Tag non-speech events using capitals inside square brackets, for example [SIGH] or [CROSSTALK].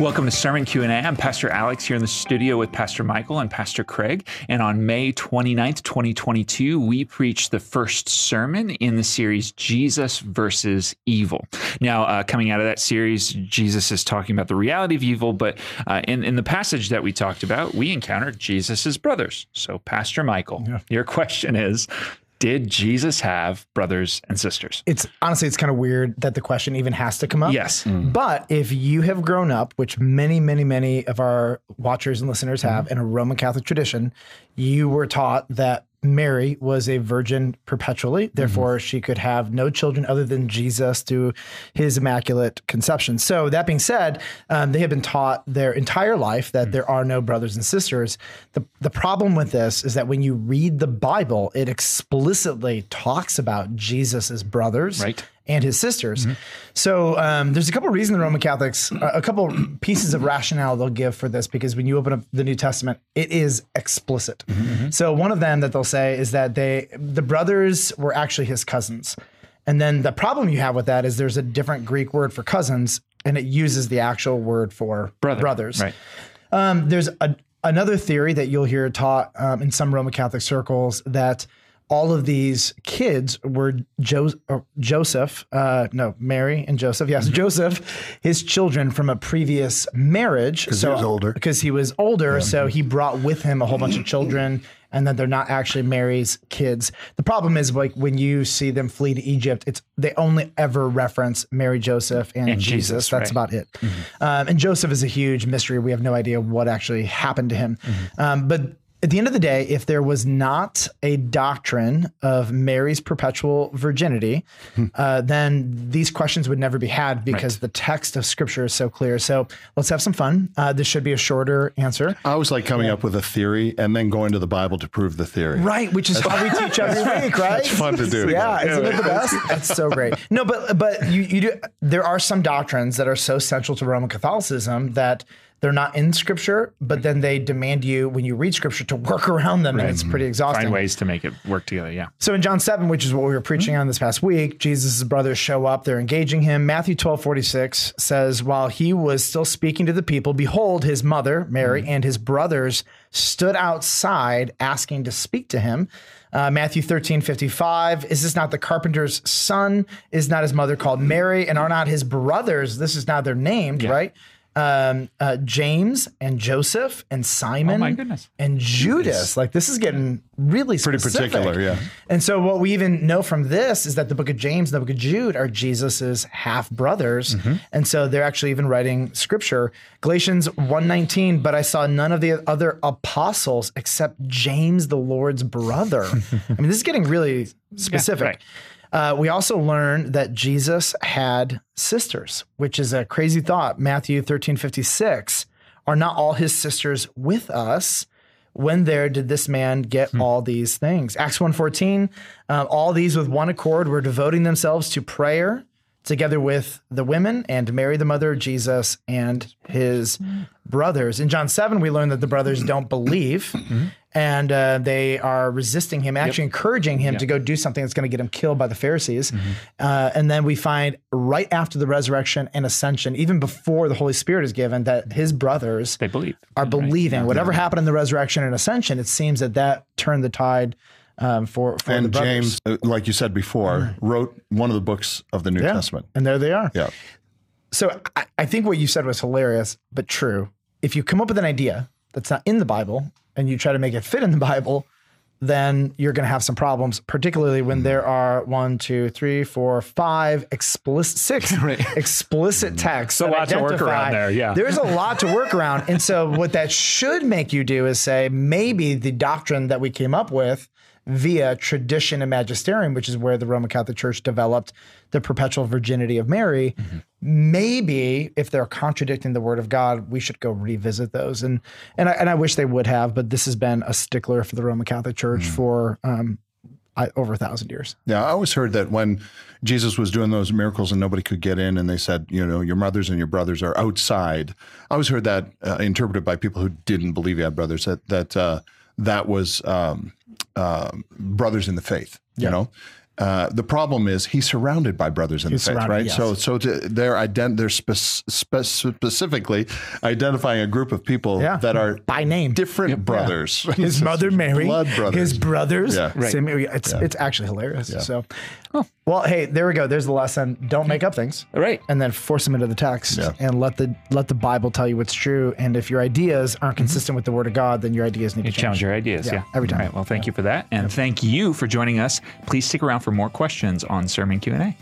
Welcome to Sermon Q&A. I'm Pastor Alex here in the studio with Pastor Michael and Pastor Craig. And on May 29th, 2022, we preached the first sermon in the series Jesus versus Evil. Now, uh, coming out of that series, Jesus is talking about the reality of evil, but uh, in, in the passage that we talked about, we encountered Jesus' brothers. So, Pastor Michael, yeah. your question is did Jesus have brothers and sisters? It's honestly, it's kind of weird that the question even has to come up. Yes. Mm. But if you have grown up, which many, many, many of our watchers and listeners have mm. in a Roman Catholic tradition, you were taught that Mary was a virgin perpetually. Therefore, mm-hmm. she could have no children other than Jesus through his immaculate conception. So, that being said, um, they have been taught their entire life that mm-hmm. there are no brothers and sisters. The, the problem with this is that when you read the Bible, it explicitly talks about Jesus' brothers. Right and his sisters. Mm-hmm. So um, there's a couple of reasons the Roman Catholics, a couple pieces of rationale they'll give for this because when you open up the New Testament, it is explicit. Mm-hmm. So one of them that they'll say is that they the brothers were actually his cousins. And then the problem you have with that is there's a different Greek word for cousins, and it uses the actual word for Brother. brothers. Right. Um, there's a, another theory that you'll hear taught um, in some Roman Catholic circles that all of these kids were jo- Joseph, uh, no, Mary and Joseph. Yes, mm-hmm. Joseph, his children from a previous marriage. Because so, he was older. Because he was older. Yeah. So he brought with him a whole bunch of children and that they're not actually Mary's kids. The problem is like when you see them flee to Egypt, it's they only ever reference Mary, Joseph, and, and Jesus. Jesus. That's right. about it. Mm-hmm. Um, and Joseph is a huge mystery. We have no idea what actually happened to him. Mm-hmm. Um, but at the end of the day, if there was not a doctrine of Mary's perpetual virginity, hmm. uh, then these questions would never be had because right. the text of Scripture is so clear. So let's have some fun. Uh, this should be a shorter answer. I was like coming yeah. up with a theory and then going to the Bible to prove the theory. Right, which is what we teach [LAUGHS] every week, right? It's fun to do. Yeah, isn't it the best? [LAUGHS] That's so great. No, but but you you do. There are some doctrines that are so central to Roman Catholicism that they're not in scripture, but then they demand you when you read scripture to work around them, right. and it's pretty exhausting. Find ways to make it work together. Yeah. So in John 7, which is what we were preaching mm-hmm. on this past week, Jesus' brothers show up, they're engaging him. Matthew 12, 46 says, While he was still speaking to the people, behold, his mother, Mary, mm-hmm. and his brothers stood outside asking to speak to him. Uh, Matthew 13, 55. Is this not the carpenter's son? Is not his mother called Mary? And are not his brothers? This is now their named, yeah. right? Um, uh, James and Joseph and Simon. Oh my goodness. And Judas. Like this is getting really pretty specific. particular, yeah. And so what we even know from this is that the book of James and the book of Jude are Jesus's half brothers, mm-hmm. and so they're actually even writing scripture. Galatians 1:19, but I saw none of the other apostles except James, the Lord's brother. [LAUGHS] I mean, this is getting really specific. Yeah, right. Uh, we also learn that Jesus had sisters, which is a crazy thought. Matthew 13 56. Are not all his sisters with us? When there did this man get hmm. all these things? Acts 1.14, uh, all these with one accord were devoting themselves to prayer together with the women and Mary, the mother of Jesus, and his brothers. In John 7, we learn that the brothers don't believe mm-hmm. And uh, they are resisting him, actually yep. encouraging him yep. to go do something that's going to get him killed by the Pharisees. Mm-hmm. Uh, and then we find right after the resurrection and ascension, even before the Holy Spirit is given, that his brothers they believe. are believing. Right. Whatever happened in the resurrection and ascension, it seems that that turned the tide um, for, for and James, uh, like you said before, mm. wrote one of the books of the New yeah. Testament, and there they are. Yeah. So I, I think what you said was hilarious, but true. If you come up with an idea that's not in the Bible and you try to make it fit in the Bible, then you're going to have some problems, particularly when there are one, two, three, four, five explicit, six [LAUGHS] right. explicit texts. a lot to work around there. Yeah. There's a lot to work around. And so, what that should make you do is say, maybe the doctrine that we came up with via tradition and magisterium, which is where the Roman Catholic Church developed the perpetual virginity of Mary. Mm-hmm. Maybe if they're contradicting the Word of God, we should go revisit those. And and I, and I wish they would have, but this has been a stickler for the Roman Catholic Church mm-hmm. for um, I, over a thousand years. Yeah, I always heard that when Jesus was doing those miracles and nobody could get in, and they said, you know, your mothers and your brothers are outside. I always heard that uh, interpreted by people who didn't believe he had brothers. That that uh, that was um, uh, brothers in the faith, you know? uh, the problem is he's surrounded by brothers in He's the faith, right? yes. So, so to, they're ident- they're spe- spe- specifically identifying a group of people Yeah. that are By name. different brothers. his [LAUGHS] mother Mary, blood brothers. his brothers. Yeah. Right. Same- it's it's actually hilarious. So, well, hey, there we go. There's the lesson. Don't make up things. All right. And then force them into the text, Yeah. and let the let the Bible tell you what's true. And if your ideas aren't mm-hmm. consistent with the Word of God, then your ideas need to change. Challenge your ideas. Yeah, Yeah. every time. All right. Well, thank you for that. And thank you for joining us. Please stick around for more questions on Sermon Q&A.